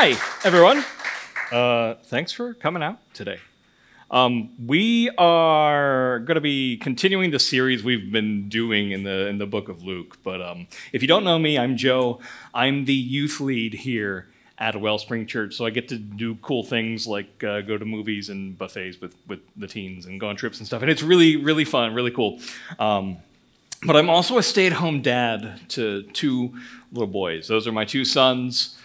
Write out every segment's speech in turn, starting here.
Hi, everyone. Uh, thanks for coming out today. Um, we are going to be continuing the series we've been doing in the in the book of Luke. But um, if you don't know me, I'm Joe. I'm the youth lead here at Wellspring Church, so I get to do cool things like uh, go to movies and buffets with with the teens and go on trips and stuff, and it's really really fun, really cool. Um, but I'm also a stay-at-home dad to two little boys. Those are my two sons.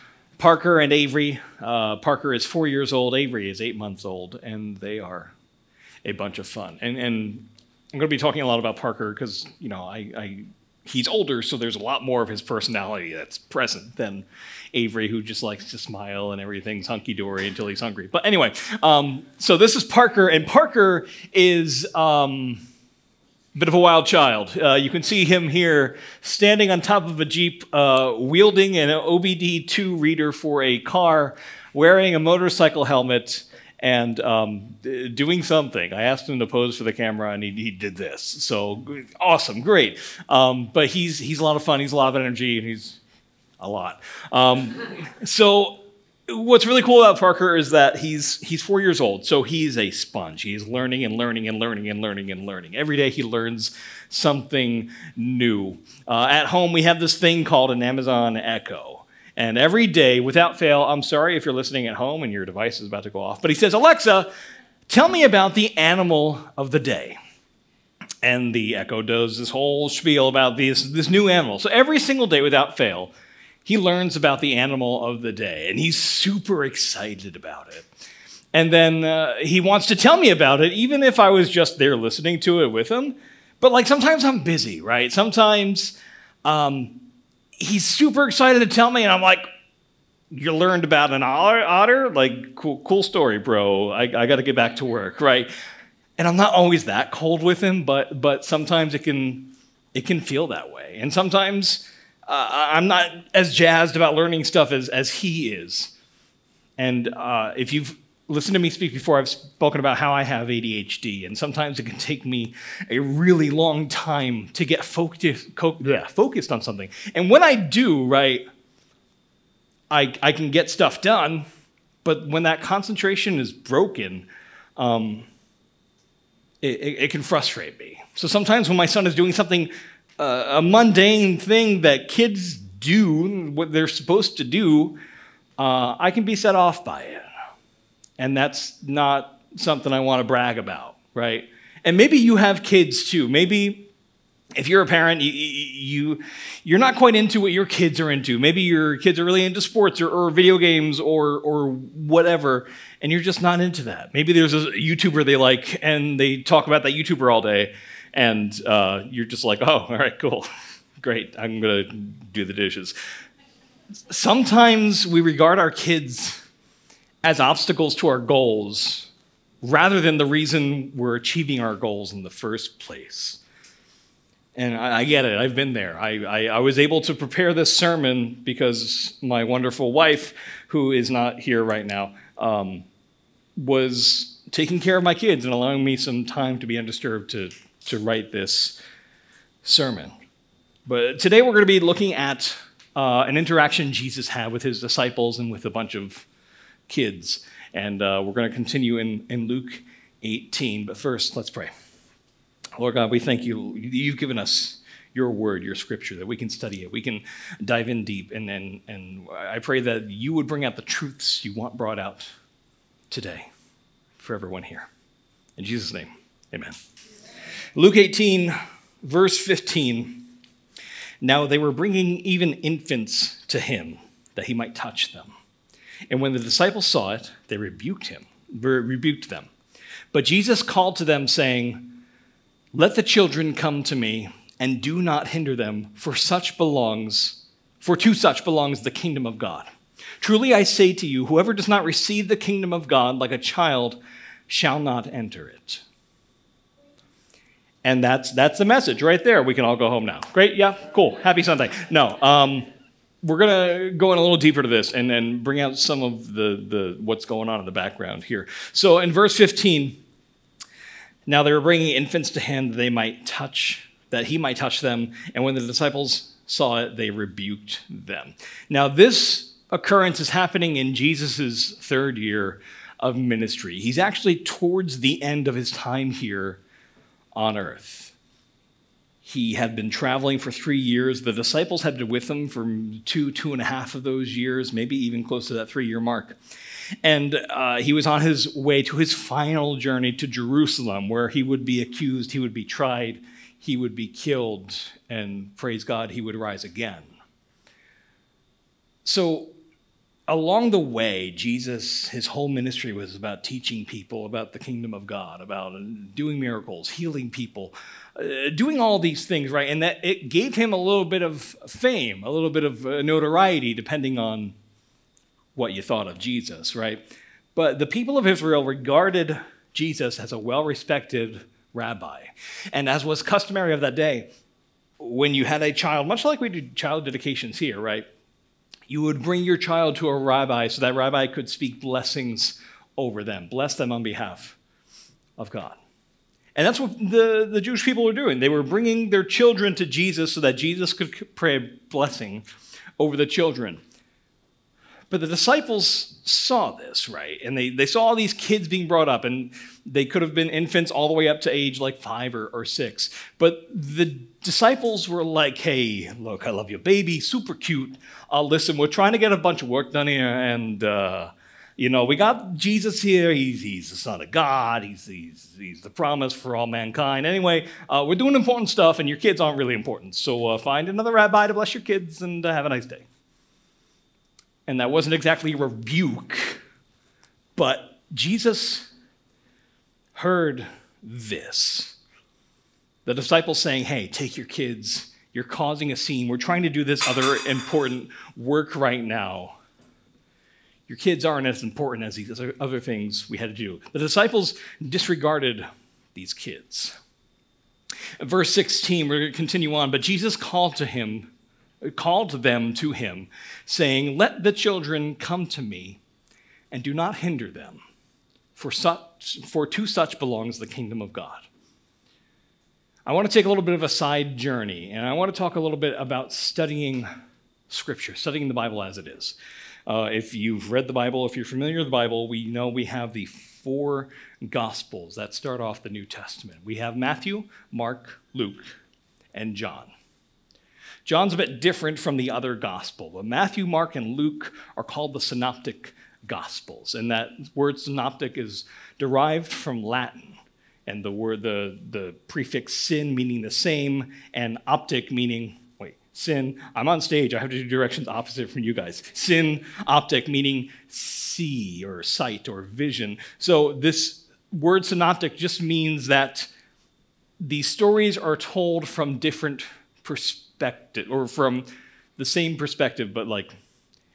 Parker and Avery. Uh, Parker is four years old, Avery is eight months old, and they are a bunch of fun. And, and I'm going to be talking a lot about Parker because, you know, I, I, he's older, so there's a lot more of his personality that's present than Avery, who just likes to smile and everything's hunky dory until he's hungry. But anyway, um, so this is Parker, and Parker is. Um, bit of a wild child. Uh, you can see him here standing on top of a Jeep, uh, wielding an OBD2 reader for a car, wearing a motorcycle helmet, and um, doing something. I asked him to pose for the camera, and he, he did this. So awesome, great. Um, but he's, he's a lot of fun, he's a lot of energy, and he's a lot. Um, so what's really cool about Parker is that he's he's four years old, so he's a sponge. He's learning and learning and learning and learning and learning. Every day he learns something new. Uh, at home, we have this thing called an Amazon Echo. And every day, without fail, I'm sorry if you're listening at home and your device is about to go off, but he says, Alexa, tell me about the animal of the day. And the Echo does this whole spiel about this, this new animal. So every single day, without fail, he learns about the animal of the day and he's super excited about it. And then uh, he wants to tell me about it, even if I was just there listening to it with him. But like sometimes I'm busy, right? Sometimes um, he's super excited to tell me, and I'm like, you learned about an otter? Like, cool, cool story, bro. I, I got to get back to work, right? And I'm not always that cold with him, but but sometimes it can it can feel that way. And sometimes uh, I'm not as jazzed about learning stuff as, as he is. And uh, if you've listened to me speak before, I've spoken about how I have ADHD, and sometimes it can take me a really long time to get focused, on something. And when I do, right, I, I can get stuff done, but when that concentration is broken, um, it, it, it can frustrate me. So sometimes when my son is doing something a mundane thing that kids do, what they're supposed to do, uh, I can be set off by it. And that's not something I want to brag about, right? And maybe you have kids too. Maybe if you're a parent, you, you, you're not quite into what your kids are into. Maybe your kids are really into sports or, or video games or, or whatever, and you're just not into that. Maybe there's a YouTuber they like and they talk about that YouTuber all day and uh, you're just like, oh, all right, cool, great, I'm gonna do the dishes. Sometimes we regard our kids as obstacles to our goals rather than the reason we're achieving our goals in the first place. And I, I get it, I've been there. I, I, I, was able to prepare this sermon because my wonderful wife, who is not here right now, um, was taking care of my kids and allowing me some time to be undisturbed to to write this sermon. But today we're going to be looking at uh, an interaction Jesus had with his disciples and with a bunch of kids. And uh, we're going to continue in, in Luke 18. But first, let's pray. Lord God, we thank you. You've given us your word, your scripture, that we can study it. We can dive in deep. And, and, and I pray that you would bring out the truths you want brought out today for everyone here. In Jesus' name, amen. Luke 18, verse 15. Now they were bringing even infants to him that he might touch them. And when the disciples saw it, they rebuked him, rebuked them. But Jesus called to them, saying, Let the children come to me, and do not hinder them, for such belongs, for to such belongs the kingdom of God. Truly I say to you, whoever does not receive the kingdom of God like a child shall not enter it. And that's, that's the message right there. We can all go home now. Great? Yeah? Cool. Happy Sunday. No. Um, we're going to go in a little deeper to this and then bring out some of the, the what's going on in the background here. So in verse 15, now they were bringing infants to him that they might touch, that he might touch them. And when the disciples saw it, they rebuked them. Now, this occurrence is happening in Jesus' third year of ministry. He's actually towards the end of his time here on earth. He had been traveling for three years. The disciples had been with him for two, two and a half of those years, maybe even close to that three year mark. And uh, he was on his way to his final journey to Jerusalem, where he would be accused, he would be tried, he would be killed, and praise God, he would rise again. So, along the way, Jesus, his whole ministry was about teaching people about the kingdom of God, about doing miracles, healing people, uh, doing all these things, right? And that it gave him a little bit of fame, a little bit of uh, notoriety, depending on what you thought of Jesus, right? But the people of Israel regarded Jesus as a well respected rabbi. And as was customary of that day, when you had a child, much like we do child dedications here, right? You would bring your child to a rabbi so that rabbi could speak blessings over them, bless them on behalf of God. And that's what the, the Jewish people were doing. They were bringing their children to Jesus so that Jesus could pray a blessing over the children. But the disciples saw this, right? And they, they saw all these kids being brought up, and they could have been infants all the way up to age like five or, or six. But the disciples were like, hey, look, I love your baby, super cute. Uh, listen, we're trying to get a bunch of work done here, and, uh, you know, we got Jesus here. He's, he's the Son of God, he's, he's, he's the promise for all mankind. Anyway, uh, we're doing important stuff, and your kids aren't really important. So uh, find another rabbi to bless your kids, and uh, have a nice day. And that wasn't exactly a rebuke, but Jesus heard this. The disciples saying, Hey, take your kids. You're causing a scene. We're trying to do this other important work right now. Your kids aren't as important as these other things we had to do. The disciples disregarded these kids. Verse 16, we're going to continue on. But Jesus called to him called them to him, saying, Let the children come to me, and do not hinder them, for, such, for to such belongs the kingdom of God. I want to take a little bit of a side journey, and I want to talk a little bit about studying Scripture, studying the Bible as it is. Uh, if you've read the Bible, if you're familiar with the Bible, we know we have the four Gospels that start off the New Testament. We have Matthew, Mark, Luke, and John. John's a bit different from the other gospel. But Matthew, Mark, and Luke are called the synoptic gospels. And that word synoptic is derived from Latin. And the word, the, the prefix sin meaning the same, and optic meaning, wait, sin. I'm on stage, I have to do directions opposite from you guys. Sin, optic meaning see or sight or vision. So this word synoptic just means that these stories are told from different perspective, or from the same perspective, but like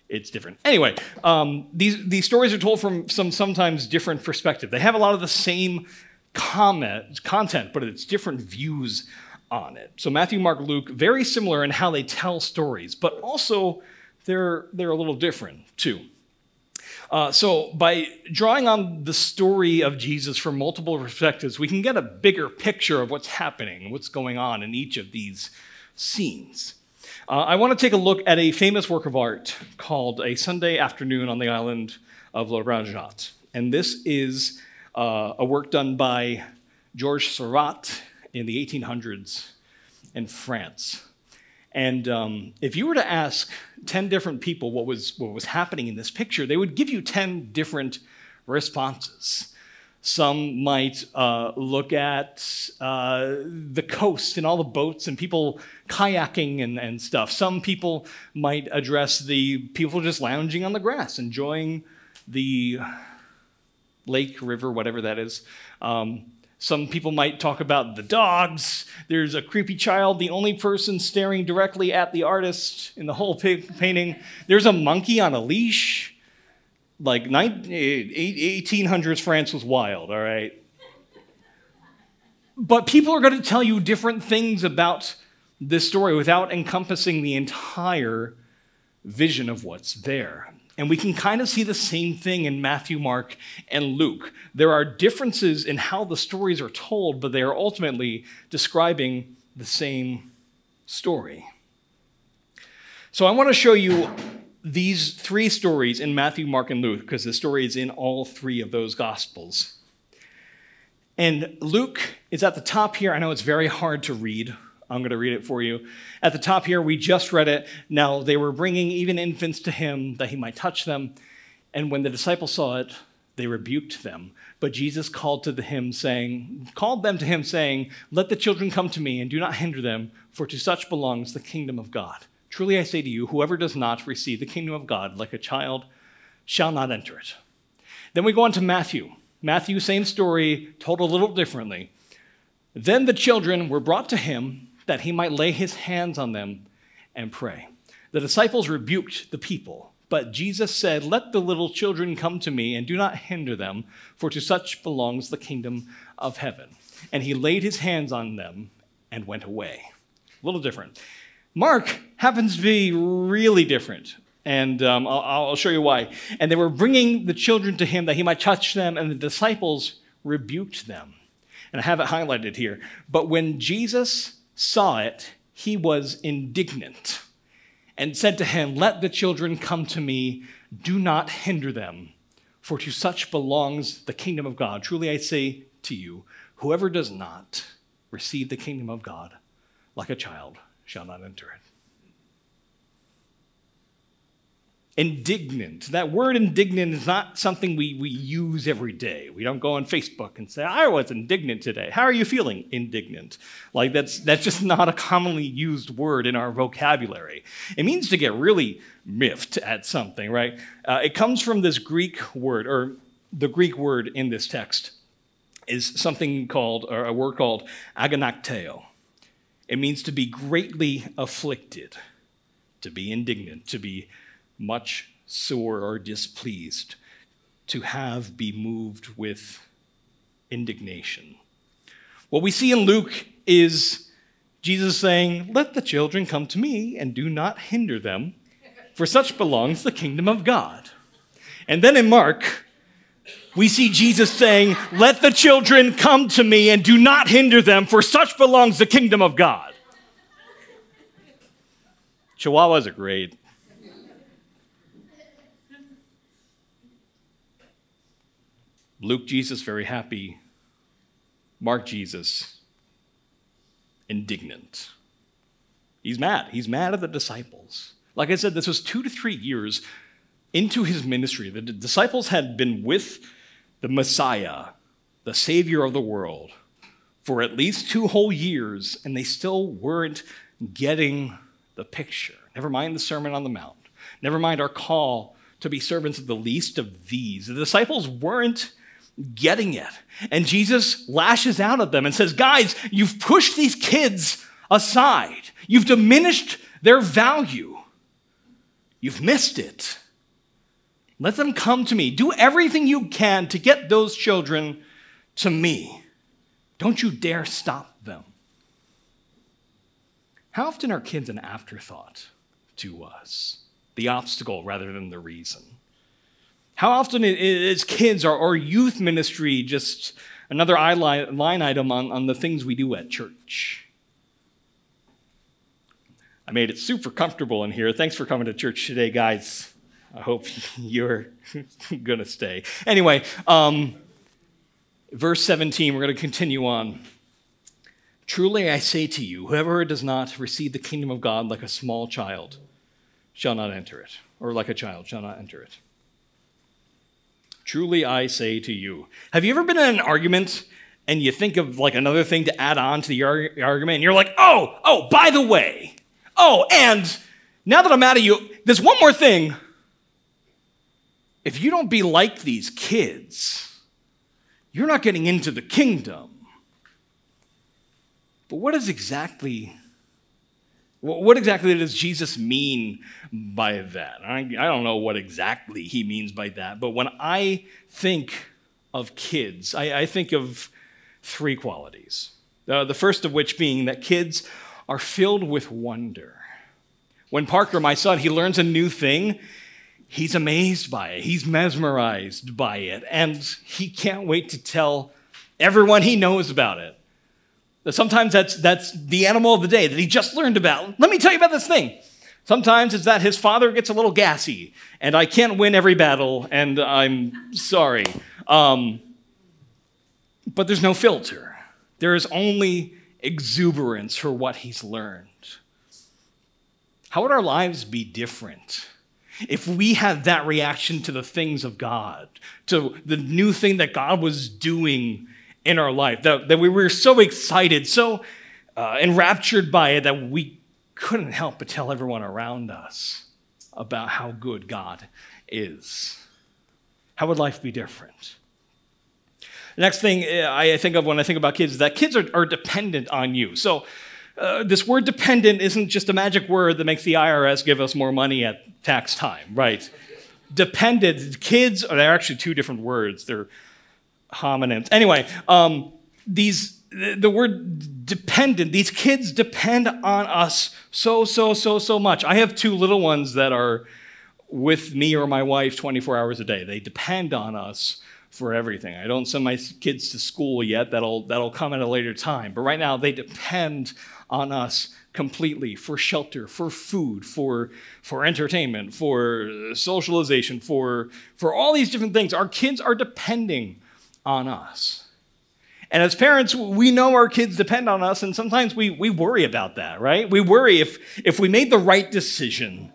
it's different. Anyway, um, these these stories are told from some sometimes different perspective. They have a lot of the same comment content, but it's different views on it. So Matthew, Mark, Luke, very similar in how they tell stories, but also they're they're a little different too. Uh, so, by drawing on the story of Jesus from multiple perspectives, we can get a bigger picture of what's happening, what's going on in each of these scenes. Uh, I want to take a look at a famous work of art called A Sunday Afternoon on the Island of La Rajat. And this is uh, a work done by Georges Seurat in the 1800s in France. And um, if you were to ask 10 different people what was, what was happening in this picture, they would give you 10 different responses. Some might uh, look at uh, the coast and all the boats and people kayaking and, and stuff. Some people might address the people just lounging on the grass, enjoying the lake, river, whatever that is. Um, some people might talk about the dogs. There's a creepy child, the only person staring directly at the artist in the whole painting. There's a monkey on a leash like 1800s France was wild, all right? But people are going to tell you different things about this story without encompassing the entire vision of what's there. And we can kind of see the same thing in Matthew, Mark, and Luke. There are differences in how the stories are told, but they are ultimately describing the same story. So I want to show you these three stories in Matthew, Mark, and Luke, because the story is in all three of those gospels. And Luke is at the top here. I know it's very hard to read. I'm going to read it for you. At the top here, we just read it. Now, they were bringing even infants to him that he might touch them. And when the disciples saw it, they rebuked them. But Jesus called to him, saying, called them to him, saying, Let the children come to me, and do not hinder them, for to such belongs the kingdom of God. Truly I say to you, whoever does not receive the kingdom of God like a child shall not enter it. Then we go on to Matthew. Matthew, same story, told a little differently. Then the children were brought to him that he might lay his hands on them and pray. The disciples rebuked the people, but Jesus said, Let the little children come to me and do not hinder them, for to such belongs the kingdom of heaven. And he laid his hands on them and went away. A little different. Mark happens to be really different. And um, I'll, I'll show you why. And they were bringing the children to him that he might touch them, and the disciples rebuked them. And I have it highlighted here. But when Jesus saw it, he was indignant and said to him, Let the children come to me, do not hinder them, for to such belongs the kingdom of God. Truly I say to you, whoever does not receive the kingdom of God like a child shall not enter it. Indignant. That word indignant is not something we, we use every day. We don't go on Facebook and say, I was indignant today. How are you feeling? Indignant. Like that's that's just not a commonly used word in our vocabulary. It means to get really miffed at something, right? Uh, it comes from this Greek word, or the Greek word in this text is something called, or a word called aganakteo. It means to be greatly afflicted, to be indignant, to be much sore or displeased, to have be moved with indignation. What we see in Luke is Jesus saying, Let the children come to me and do not hinder them, for such belongs the kingdom of God. And then in Mark, we see Jesus saying, Let the children come to me and do not hinder them, for such belongs the kingdom of God. Chihuahuas are great. Luke, Jesus, very happy. Mark, Jesus, indignant. He's mad. He's mad at the disciples. Like I said, this was two to three years into his ministry. The disciples had been with the Messiah, the Savior of the world, for at least two whole years, and they still weren't getting the picture. Never mind the Sermon on the Mount. Never mind our call to be servants of the least of these. The disciples weren't getting it. And Jesus lashes out at them and says, Guys, you've pushed these kids aside, you've diminished their value, you've missed it. Let them come to me. Do everything you can to get those children to me. Don't you dare stop them. How often are kids an afterthought to us? The obstacle rather than the reason. How often is kids or, or youth ministry just another line item on, on the things we do at church? I made it super comfortable in here. Thanks for coming to church today, guys. I hope you're going to stay. Anyway, um, verse 17, we're going to continue on. Truly I say to you, whoever does not receive the kingdom of God like a small child shall not enter it, or like a child shall not enter it. Truly I say to you. Have you ever been in an argument and you think of like another thing to add on to the argument and you're like, oh, oh, by the way, oh, and now that I'm out of you, there's one more thing. If you don't be like these kids, you're not getting into the kingdom. But what is exactly what exactly does Jesus mean by that? I, don't know what exactly he means by that, but when I think of kids, I, think of three qualities. The first of which being that kids are filled with wonder. When Parker, my son, he learns a new thing, he's amazed by it, he's mesmerized by it, and he can't wait to tell everyone he knows about it. Sometimes that's, that's the animal of the day that he just learned about. Let me tell you about this thing. Sometimes it's that his father gets a little gassy and I can't win every battle and I'm sorry. Um, but there's no filter. There is only exuberance for what he's learned. How would our lives be different if we had that reaction to the things of God, to the new thing that God was doing in our life, that, that we were so excited, so uh, enraptured by it that we couldn't help but tell everyone around us about how good God is? How would life be different? Next thing uh, I think of when I think about kids is that kids are, are dependent on you. So, uh, this word dependent isn't just a magic word that makes the IRS give us more money at tax time, right? dependent, kids, they're actually two different words. They're homonyms. Anyway, um, these, the, word dependent, these kids depend on us so, so, so, so much. I have two little ones that are with me or my wife 24 hours a day. They depend on us for everything. I don't send my kids to school yet. That'll that'll come at a later time. But right now they depend on us completely for shelter, for food, for for entertainment, for socialization, for for all these different things. Our kids are depending on us. And as parents, we know our kids depend on us, and sometimes we, we worry about that, right? We worry if, if we made the right decision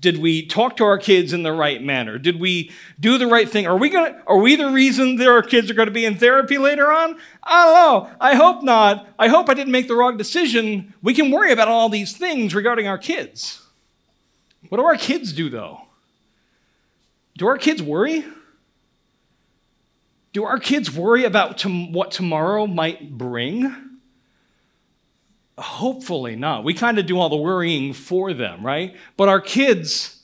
did we talk to our kids in the right manner? Did we do the right thing? Are we gonna are we the reason that our kids are gonna be in therapy later on? I don't know. I hope not. I hope I didn't make the wrong decision. We can worry about all these things regarding our kids. What do our kids do though? Do our kids worry? Do our kids worry about what tomorrow might bring? Hopefully not. We kind of do all the worrying for them, right? But our kids,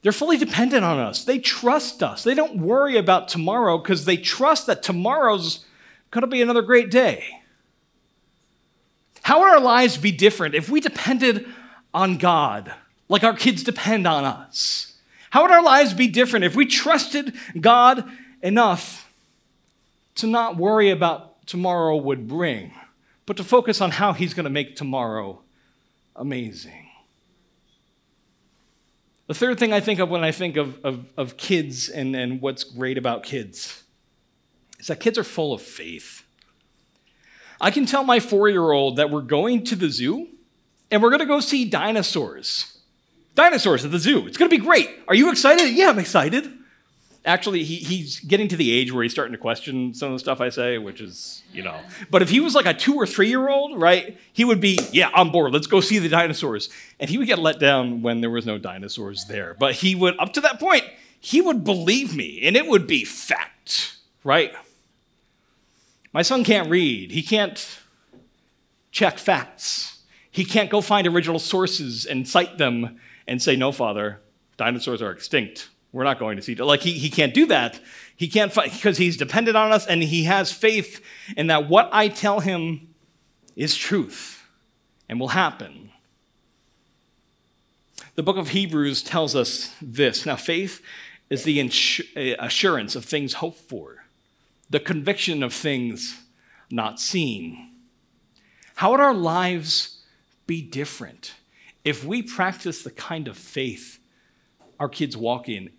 they're fully dependent on us. They trust us. They don't worry about tomorrow because they trust that tomorrow's going to be another great day. How would our lives be different if we depended on God like our kids depend on us? How would our lives be different if we trusted God enough to not worry about tomorrow would bring? but to focus on how He's going to make tomorrow amazing. The third thing I think of when I think of, of, of kids and, and what's great about kids is that kids are full of faith. I can tell my four year old that we're going to the zoo and we're going to go see dinosaurs. Dinosaurs at the zoo. It's going to be great. Are you excited? Yeah, I'm excited actually he, he's getting to the age where he's starting to question some of the stuff I say, which is, you know. But if he was like a two or three year old, right, he would be, yeah, on board, let's go see the dinosaurs. And he would get let down when there was no dinosaurs there. But he would, up to that point, he would believe me, and it would be fact, right? My son can't read. He can't check facts. He can't go find original sources and cite them and say, no, father, dinosaurs are extinct we're not going to see. Like he, he can't do that. He can't fight because he's dependent on us and he has faith in that what I tell him is truth and will happen. The book of Hebrews tells us this. Now, faith is the uh, assurance of things hoped for, the conviction of things not seen. How would our lives be different if we practice the kind of faith our kids walk in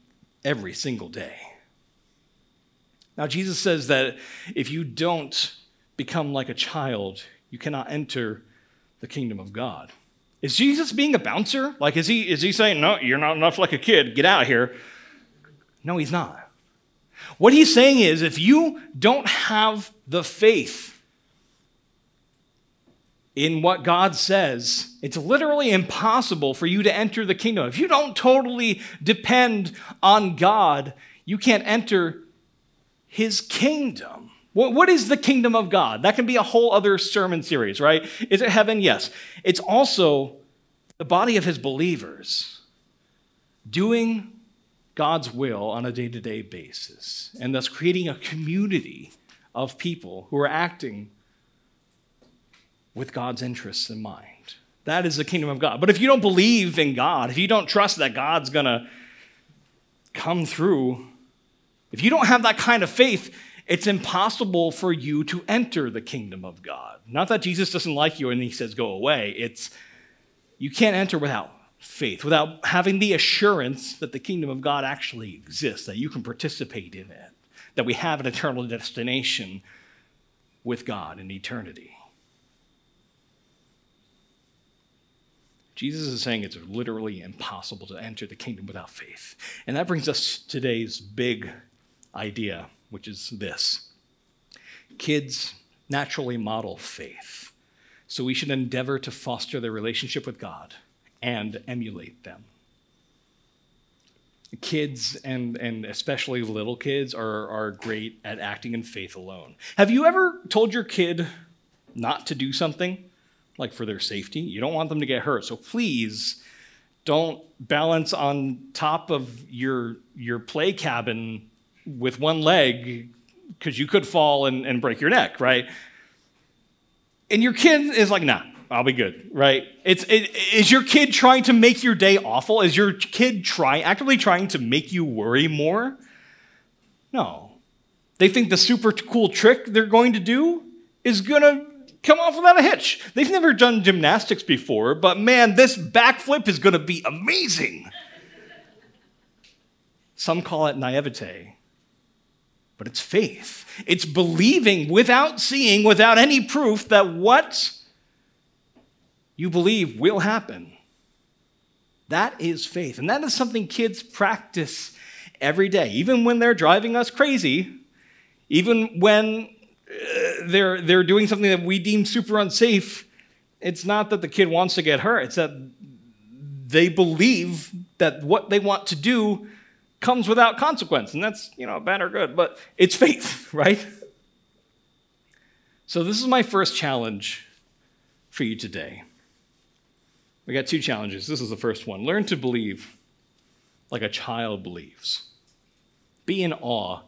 every single day. Now, Jesus says that if you don't become like a child, you cannot enter the kingdom of God. Is Jesus being a bouncer? Like, is he, is he saying, no, you're not enough like a kid, get out of here? No, he's not. What he's saying is, if you don't have the faith in what God says, it's literally impossible for you to enter the kingdom. If you don't totally depend on God, you can't enter his kingdom. What is the kingdom of God? That can be a whole other sermon series, right? Is it heaven? Yes. It's also the body of his believers doing God's will on a day to day basis, and thus creating a community of people who are acting with God's interests in mind. That is the kingdom of God. But if you don't believe in God, if you don't trust that God's going to come through, if you don't have that kind of faith, it's impossible for you to enter the kingdom of God. Not that Jesus doesn't like you and he says, go away. It's you can't enter without faith, without having the assurance that the kingdom of God actually exists, that you can participate in it, that we have an eternal destination with God in eternity. Jesus is saying it's literally impossible to enter the kingdom without faith. And that brings us to today's big idea, which is this kids naturally model faith. So we should endeavor to foster their relationship with God and emulate them. Kids and, and especially little kids are, are great at acting in faith alone. Have you ever told your kid not to do something? Like for their safety. You don't want them to get hurt. So please don't balance on top of your your play cabin with one leg because you could fall and, and break your neck, right? And your kid is like, nah, I'll be good, right? It's it, is your kid trying to make your day awful? Is your kid trying actively trying to make you worry more? No. They think the super cool trick they're going to do is going to come off without a hitch. They've never done gymnastics before, but man, this backflip is going to be amazing. Some call it naivete, but it's faith. It's believing without seeing, without any proof that what you believe will happen. That is faith. And that is something kids practice every day, even when they're driving us crazy, even when they're, they're doing something that we deem super unsafe, it's not that the kid wants to get hurt, it's that they believe that what they want to do comes without consequence. And that's, you know, bad or good, but it's faith, right? So, this is my first challenge for you today. We got two challenges. This is the first one. Learn to believe like a child believes. Be in awe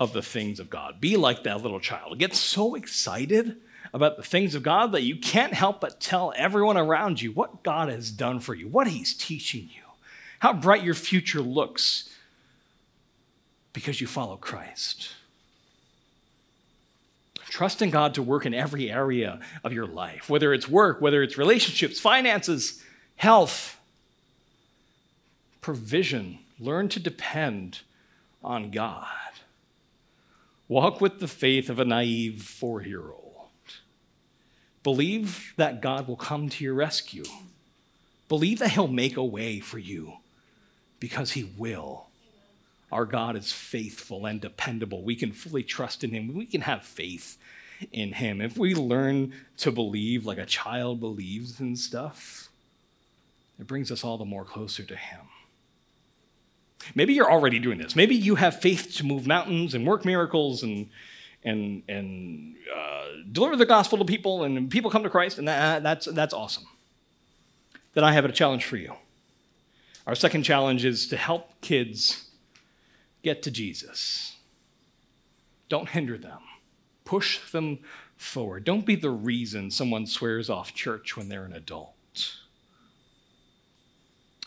of the things of God. Be like that little child. Get so excited about the things of God that you can't help but tell everyone around you what God has done for you, what He's teaching you, how bright your future looks because you follow Christ. Trust in God to work in every area of your life, whether it's work, whether it's relationships, finances, health, provision. Learn to depend on God. Walk with the faith of a naive four year old. Believe that God will come to your rescue. Believe that He'll make a way for you because He will. Our God is faithful and dependable. We can fully trust in Him. We can have faith in Him. If we learn to believe like a child believes in stuff, it brings us all the more closer to Him. Maybe you're already doing this. Maybe you have faith to move mountains and work miracles and and and uh, deliver the gospel to people, and people come to Christ, and that, that's that's awesome. Then I have a challenge for you. Our second challenge is to help kids get to Jesus. Don't hinder them. Push them forward. Don't be the reason someone swears off church when they're an adult.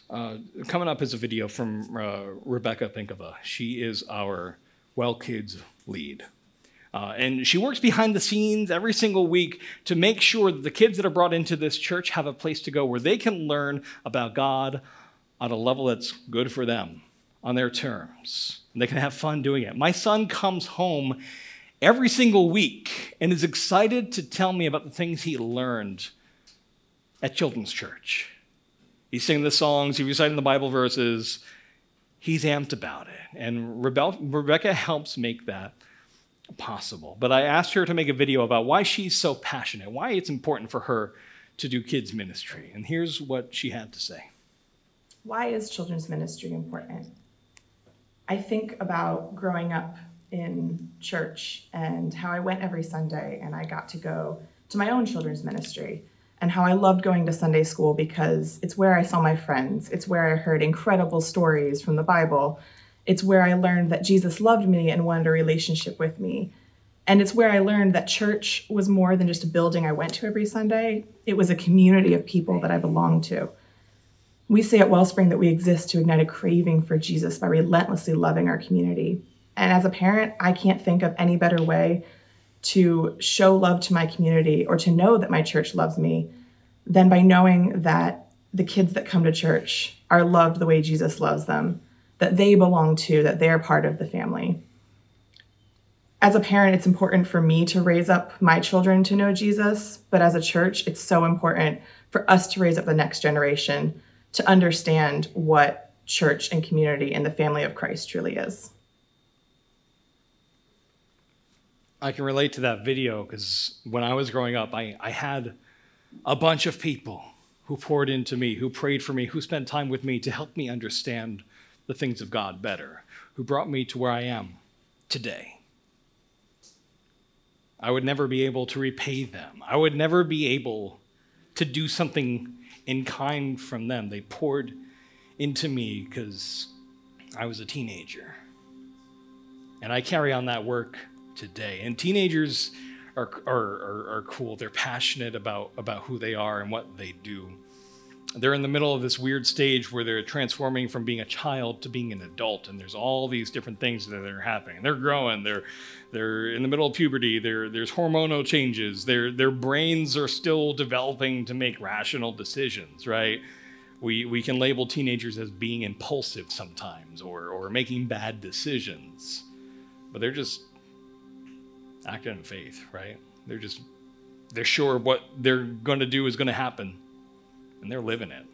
Uh, coming up is a video from uh, Rebecca Pinkova. She is our Well Kids lead. Uh, and she works behind the scenes every single week to make sure that the kids that are brought into this church have a place to go where they can learn about God on a level that's good for them, on their terms. And they can have fun doing it. My son comes home every single week and is excited to tell me about the things he learned at Children's Church. He's singing the songs, he's reciting the Bible verses. He's amped about it. And Rebecca helps make that possible. But I asked her to make a video about why she's so passionate, why it's important for her to do kids' ministry. And here's what she had to say Why is children's ministry important? I think about growing up in church and how I went every Sunday and I got to go to my own children's ministry and how I loved going to Sunday school because it's where I saw my friends. It's where I heard incredible stories from the Bible. It's where I learned that Jesus loved me and wanted a relationship with me. And it's where I learned that church was more than just a building I went to every Sunday, it was a community of people that I belonged to. We say at Wellspring that we exist to ignite a craving for Jesus by relentlessly loving our community. And as a parent, I can't think of any better way to show love to my community or to know that my church loves me than by knowing that the kids that come to church are loved the way Jesus loves them, that they belong to, that they're part of the family. As a parent, it's important for me to raise up my children to know Jesus, but as a church, it's so important for us to raise up the next generation to understand what church and community and the family of Christ truly is. I can relate to that video because when I was growing up, I, I had a bunch of people who poured into me, who prayed for me, who spent time with me to help me understand the things of God better, who brought me to where I am today. I would never be able to repay them. I would never be able to do something in kind from them. They poured into me because I was a teenager. And I carry on that work today. And teenagers are, are, are, cool. They're passionate about, about who they are and what they do. They're in the middle of this weird stage where they're transforming from being a child to being an adult, and there's all these different things that are happening. They're growing. They're they're in the middle of puberty. They're, there's hormonal changes. Their their brains are still developing to make rational decisions, right? we, we can label teenagers as being impulsive sometimes or, or making bad decisions, but they're just acting in faith, right? They're just, they're sure what they're going to do is going to happen, and they're living it.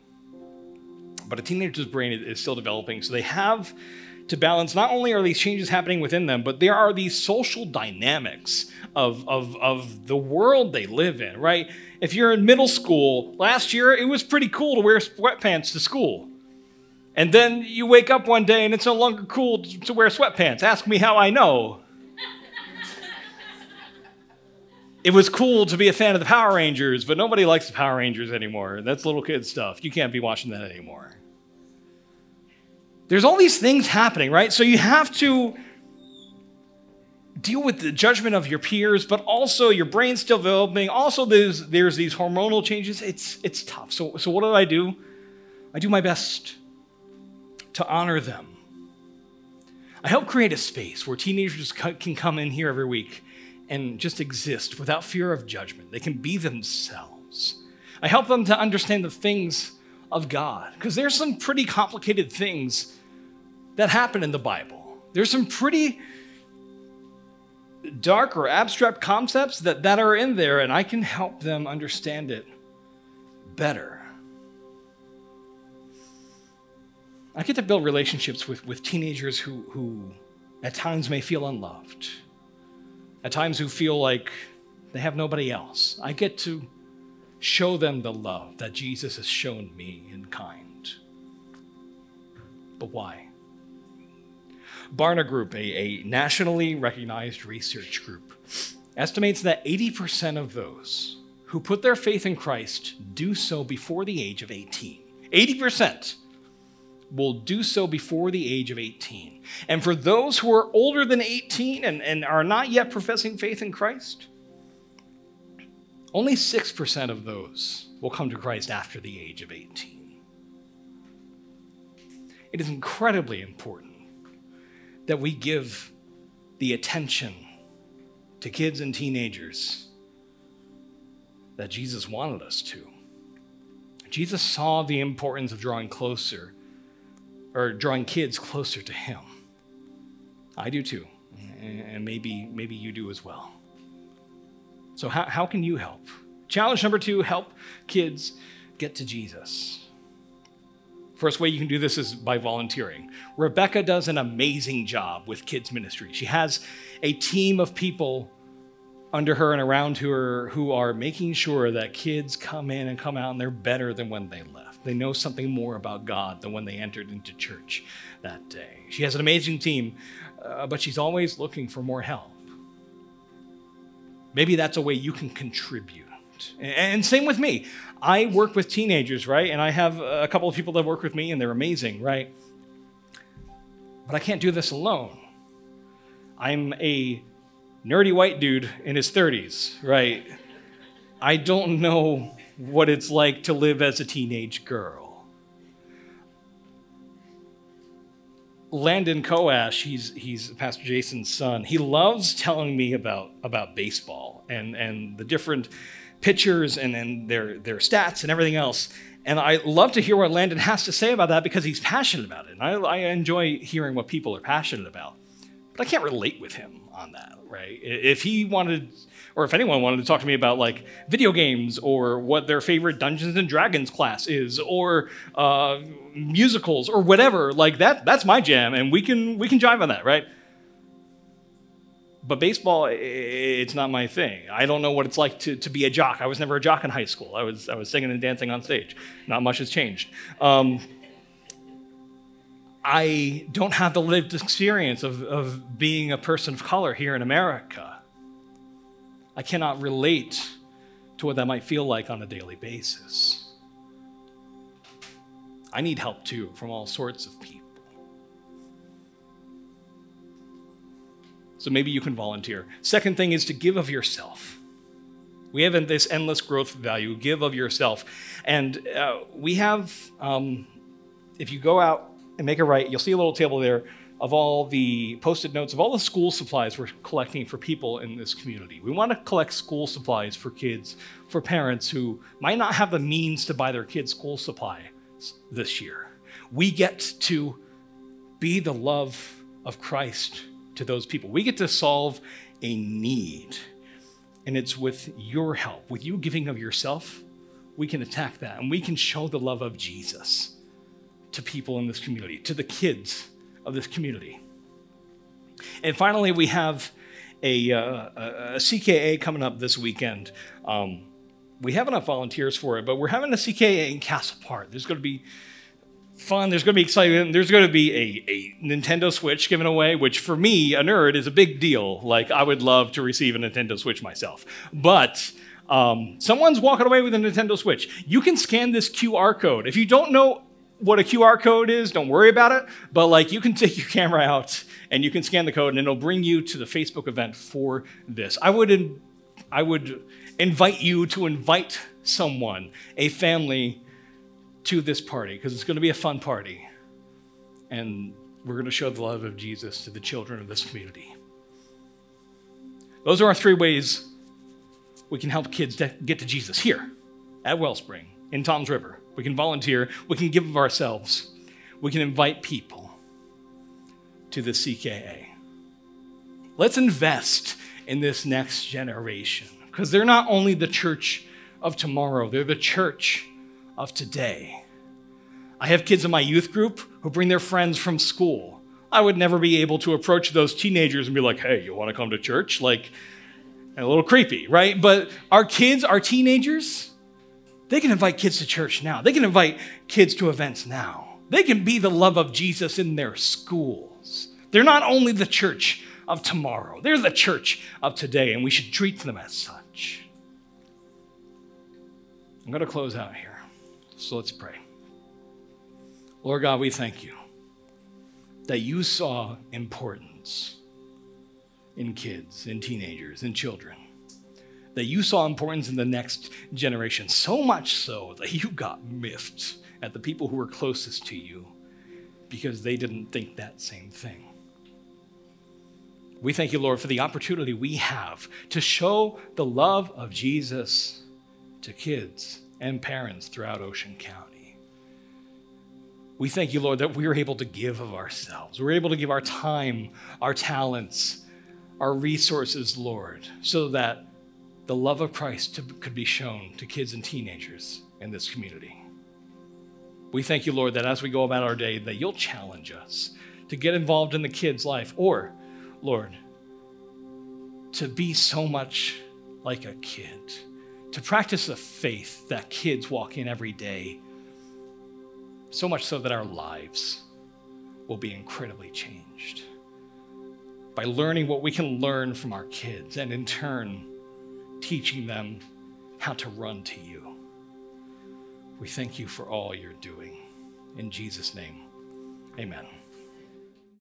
But a teenager's brain is still developing, so they have to balance not only are these changes happening within them, but there are these social dynamics of, of, of the world they live in, right? If you're in middle school, last year it was pretty cool to wear sweatpants to school. And then you wake up one day and it's no longer cool to wear sweatpants. Ask me how I know. It was cool to be a fan of the Power Rangers, but nobody likes the Power Rangers anymore. That's little kid stuff. You can't be watching that anymore. There's all these things happening, right? So you have to deal with the judgment of your peers, but also your brain's still developing. Also, there's, there's these hormonal changes. It's, it's tough. So, so, what do I do? I do my best to honor them. I help create a space where teenagers can come in here every week and just exist without fear of judgment. They can be themselves. I help them to understand the things of God because there's some pretty complicated things that happen in the Bible. There's some pretty dark or abstract concepts that, that are in there, and I can help them understand it better. I get to build relationships with, with teenagers who, who at times may feel unloved, at times who feel like they have nobody else. I get to show them the love that Jesus has shown me in kind. But why? Barna Group, a, a nationally recognized research group, estimates that 80% of those who put their faith in Christ do so before the age of 18. 80% will do so before the age of 18. And for those who are older than 18 and, and are not yet professing faith in Christ, only 6% of those will come to Christ after the age of 18. It is incredibly important that we give the attention to kids and teenagers that Jesus wanted us to. Jesus saw the importance of drawing closer or drawing kids closer to him. I do too. And maybe maybe you do as well. So how, how can you help? Challenge number two, help kids get to Jesus. First way you can do this is by volunteering. Rebecca does an amazing job with kids' ministry. She has a team of people under her and around her who are making sure that kids come in and come out and they're better than when they left. They know something more about God than when they entered into church that day. She has an amazing team, uh, but she's always looking for more help. Maybe that's a way you can contribute. And same with me. I work with teenagers, right? And I have a couple of people that work with me, and they're amazing, right? But I can't do this alone. I'm a nerdy white dude in his 30s, right? I don't know what it's like to live as a teenage girl. Landon Koash, he's, he's Pastor Jason's son. He loves telling me about, about baseball and, and the different pictures and, and their, their stats and everything else. And I love to hear what Landon has to say about that because he's passionate about it. And I, I enjoy hearing what people are passionate about. But I can't relate with him on that, right? If he wanted, or if anyone wanted to talk to me about like video games or what their favorite Dungeons and Dragons class is, or uh, musicals or whatever, like that, that's my jam, and we can we can jive on that, right? But baseball, it's not my thing. I don't know what it's like to, to be a jock. I was never a jock in high school. I was, I was singing and dancing on stage. Not much has changed. Um, I don't have the lived experience of, of being a person of color here in America. I cannot relate to what that might feel like on a daily basis. I need help too from all sorts of people. So maybe you can volunteer. Second thing is to give of yourself. We have this endless growth value. Give of yourself. And uh, we have, um, if you go out and make a right, you'll see a little table there of all the posted notes of all the school supplies we're collecting for people in this community. We want to collect school supplies for kids, for parents who might not have the means to buy their kids school supplies this year. We get to be the love of Christ to those people. We get to solve a need. And it's with your help, with you giving of yourself, we can attack that and we can show the love of Jesus to people in this community, to the kids of this community. And finally, we have a, uh, a CKA coming up this weekend. Um, we have enough volunteers for it, but we're having a CKA in Castle Park. There's going to be fun. There's going to be excitement. There's going to be a, a Nintendo Switch given away, which for me, a nerd, is a big deal. Like, I would love to receive a Nintendo Switch myself. But um, someone's walking away with a Nintendo Switch. You can scan this QR code. If you don't know what a QR code is, don't worry about it. But like, you can take your camera out and you can scan the code, and it'll bring you to the Facebook event for this. I would, I would invite you to invite someone, a family to this party because it's going to be a fun party. And we're going to show the love of Jesus to the children of this community. Those are our three ways we can help kids get to Jesus here at Wellspring in Toms River. We can volunteer, we can give of ourselves, we can invite people to the CKA. Let's invest in this next generation because they're not only the church of tomorrow, they're the church of today. I have kids in my youth group who bring their friends from school. I would never be able to approach those teenagers and be like, hey, you want to come to church? Like, a little creepy, right? But our kids, our teenagers, they can invite kids to church now. They can invite kids to events now. They can be the love of Jesus in their schools. They're not only the church of tomorrow, they're the church of today, and we should treat them as such. I'm going to close out here. So let's pray. Lord God, we thank you that you saw importance in kids, in teenagers, in children. That you saw importance in the next generation, so much so that you got miffed at the people who were closest to you because they didn't think that same thing. We thank you, Lord, for the opportunity we have to show the love of Jesus to kids and parents throughout Ocean County. We thank you, Lord, that we are able to give of ourselves. We're able to give our time, our talents, our resources, Lord, so that the love of Christ could be shown to kids and teenagers in this community. We thank you, Lord, that as we go about our day, that you'll challenge us to get involved in the kid's life, or, Lord, to be so much like a kid to practice a faith that kids walk in every day, so much so that our lives will be incredibly changed. By learning what we can learn from our kids, and in turn, teaching them how to run to you. We thank you for all you're doing. In Jesus' name, amen.